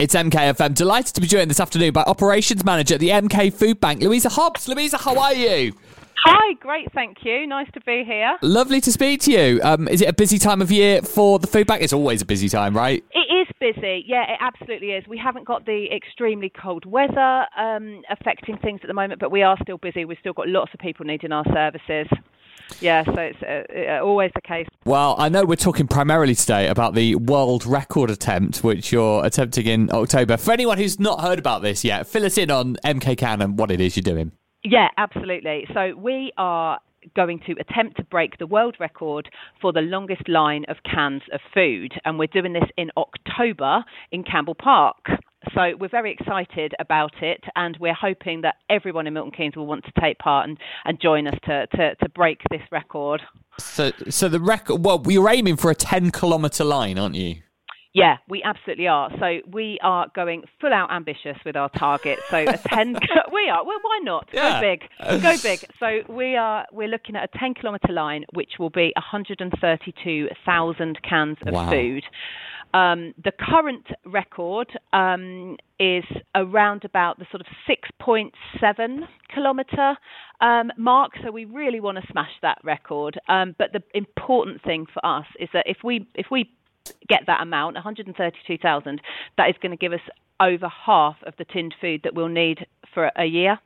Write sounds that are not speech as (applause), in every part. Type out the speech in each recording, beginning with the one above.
It's MKFM. Delighted to be joined this afternoon by Operations Manager at the MK Food Bank, Louisa Hobbs. Louisa, how are you? Hi, great, thank you. Nice to be here. Lovely to speak to you. Um, is it a busy time of year for the food bank? It's always a busy time, right? It is busy. Yeah, it absolutely is. We haven't got the extremely cold weather um, affecting things at the moment, but we are still busy. We've still got lots of people needing our services. Yeah, so it's uh, uh, always the case. Well, I know we're talking primarily today about the world record attempt, which you're attempting in October. For anyone who's not heard about this yet, fill us in on MK Can and what it is you're doing. Yeah, absolutely. So we are going to attempt to break the world record for the longest line of cans of food. And we're doing this in October in Campbell Park. So we're very excited about it, and we're hoping that everyone in Milton Keynes will want to take part and, and join us to, to, to break this record. So, so the record. Well, you're aiming for a 10 kilometre line, aren't you? Yeah, we absolutely are. So we are going full out ambitious with our target. So a ten, (laughs) (laughs) we are. Well, why not? Yeah. Go big, go (laughs) big. So we are. We're looking at a ten kilometre line, which will be 132,000 cans of Wow. food. Um, the current record um, is around about the sort of 6.7 kilometre um, mark. So we really want to smash that record. Um, but the important thing for us is that if we if we get that amount, 132,000, that is going to give us over half of the tinned food that we'll need for a year.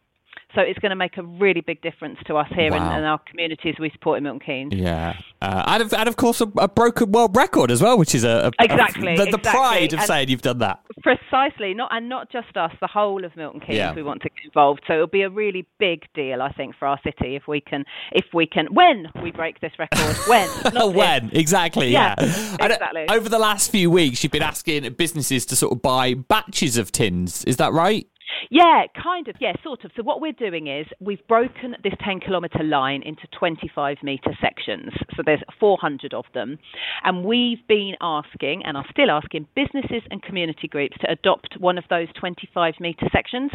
So it's going to make a really big difference to us here in our communities we support in Milton Keynes. Yeah, uh, and, of, and of course a, a broken world record as well, which is a, a Exactly, the, the exactly. pride of And- saying you've done that. Precisely, not and not just us, the whole of Milton Keynes. Yeah. We want to get involved, so it'll be a really big deal, I think, for our city if we can, if we can, when we break this record, (laughs) when, if. when exactly? Yeah, Yeah, And, uh, exactly. over the last few weeks, you've been asking businesses to sort of buy batches of tins. Is that right? Yeah, kind of. Yeah, sort of. So what we're doing is we've broken this 10 kilometre line into 25 metre sections. So there's 400 of them. And we've been asking, and are still asking, businesses and community groups to adopt one of those 25 metre sections.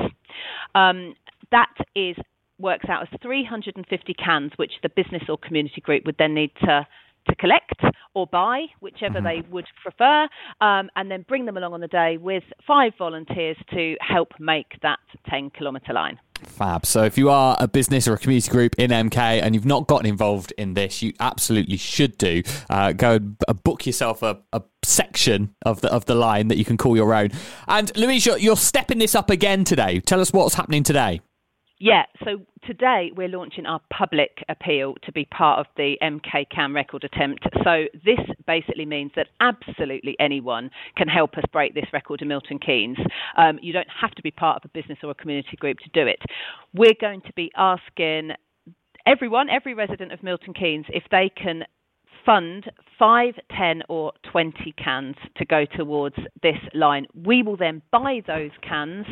Um, that is works out as 350 cans, which the business or community group would then need to to collect or buy, whichever they would prefer, um, and then bring them along on the day with five volunteers to help make that 10 kilometre line. Fab. So if you are a business or a community group in MK and you've not gotten involved in this, you absolutely should do. Uh, go and uh, book yourself a, a section of the of the line that you can call your own. And Louise, you're, you're stepping this up again today. Tell us what's happening today. Yeah, so today we're launching our public appeal to be part of the MK Can record attempt. So this basically means that absolutely anyone can help us break this record in Milton Keynes. Um, you don't have to be part of a business or a community group to do it. We're going to be asking everyone, every resident of Milton Keynes, if they can fund 5, 10 or 20 cans to go towards this line. We will then buy those cans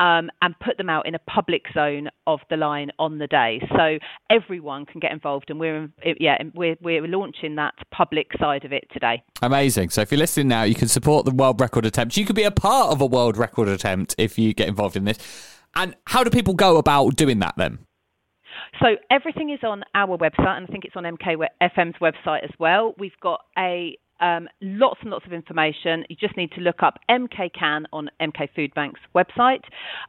um, and put them out in a public zone of the line on the day. So everyone can get involved and we're yeah, we're we're launching that public side of it today. Amazing. So if you're listening now, you can support the world record attempt. You could be a part of a world record attempt if you get involved in this. And how do people go about doing that then? So everything is on our website, and I think it's on MKFM's website as well. We've got a um, lots and lots of information. You just need to look up MK Can on MK Food Bank's website.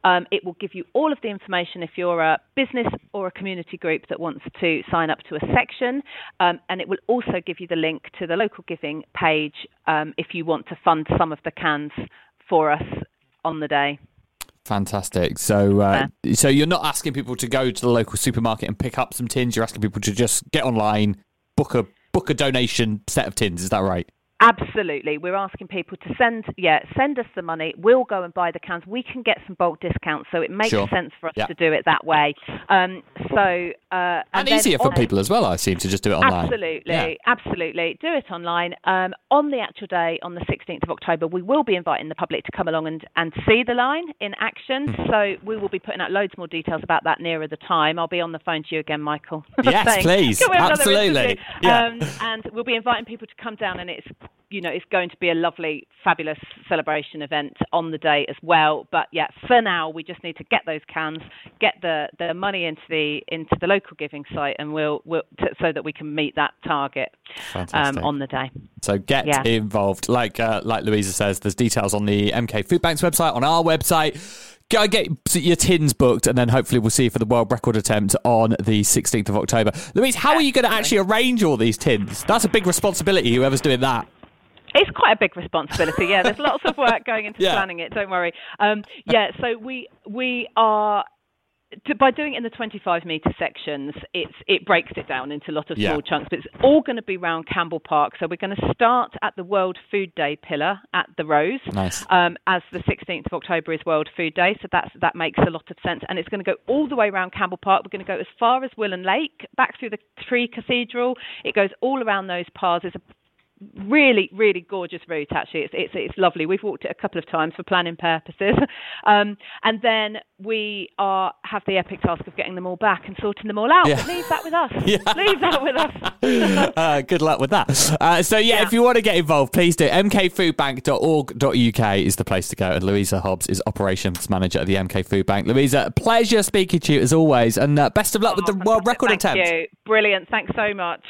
Um, it will give you all of the information if you're a business or a community group that wants to sign up to a section, um, and it will also give you the link to the local giving page um, if you want to fund some of the cans for us on the day. Fantastic. So, uh, so you're not asking people to go to the local supermarket and pick up some tins. You're asking people to just get online, book a book a donation set of tins. Is that right? Absolutely. We're asking people to send, yeah, send us the money. We'll go and buy the cans. We can get some bulk discounts, so it makes Sure. sense for us Yeah. to do it that way. Um, so, uh, And, then easier for people as well. I seem to just do it online. Absolutely, Yeah. absolutely. Do it online. Um, on the actual day, on the 16th of October, we will be inviting the public to come along and, and see the line in action. Hmm. So we will be putting out loads more details about that nearer the time. I'll be on the phone to you again, Michael. (laughs) Yes, saying, please. (laughs) "Can we have another Absolutely. Yeah. Um, and we'll be inviting people to come down, and it's you know, it's going to be a lovely, fabulous celebration event on the day as well. But yeah, for now, we just need to get those cans, get the, the money into the into the local giving site, and we'll, we'll t- so that we can meet that target um, on the day. So get yeah. involved. Like uh, like Louisa says, there's details on the MK Food Bank's website, on our website. Go get your tins booked, and then hopefully we'll see you for the world record attempt on the 16th of October. Louise, how are you going to actually arrange all these tins? That's a big responsibility. Whoever's doing that. It's quite a big responsibility. Yeah, there's lots of work going into yeah. planning it. Don't worry. Um, yeah, so we we are to, by doing it in the 25 metre sections, it's, it breaks it down into a lot of small yeah. chunks, but it's all going to be around Campbell Park. So we're going to start at the World Food Day pillar at the Rose, nice. um, as the 16th of October is World Food Day. So that's, that makes a lot of sense. And it's going to go all the way around Campbell Park. We're going to go as far as Willen Lake, back through the Tree Cathedral. It goes all around those paths. There's a really really gorgeous route actually. It's, it's it's lovely. We've walked it a couple of times for planning purposes. (laughs) Um, and then we are have the epic task of getting them all back and sorting them all out. Yeah. leave that with us. (laughs) Yeah. leave that with us. (laughs) Uh, good luck with that. Uh, so yeah, yeah, if you want to get involved please do. Mkfoodbank.org.uk is the place to go. And louisa hobbs is operations manager at the mk food bank louisa pleasure speaking to you as always. And uh, best of luck oh, with the world record Thank attempt. you. brilliant. Thanks so much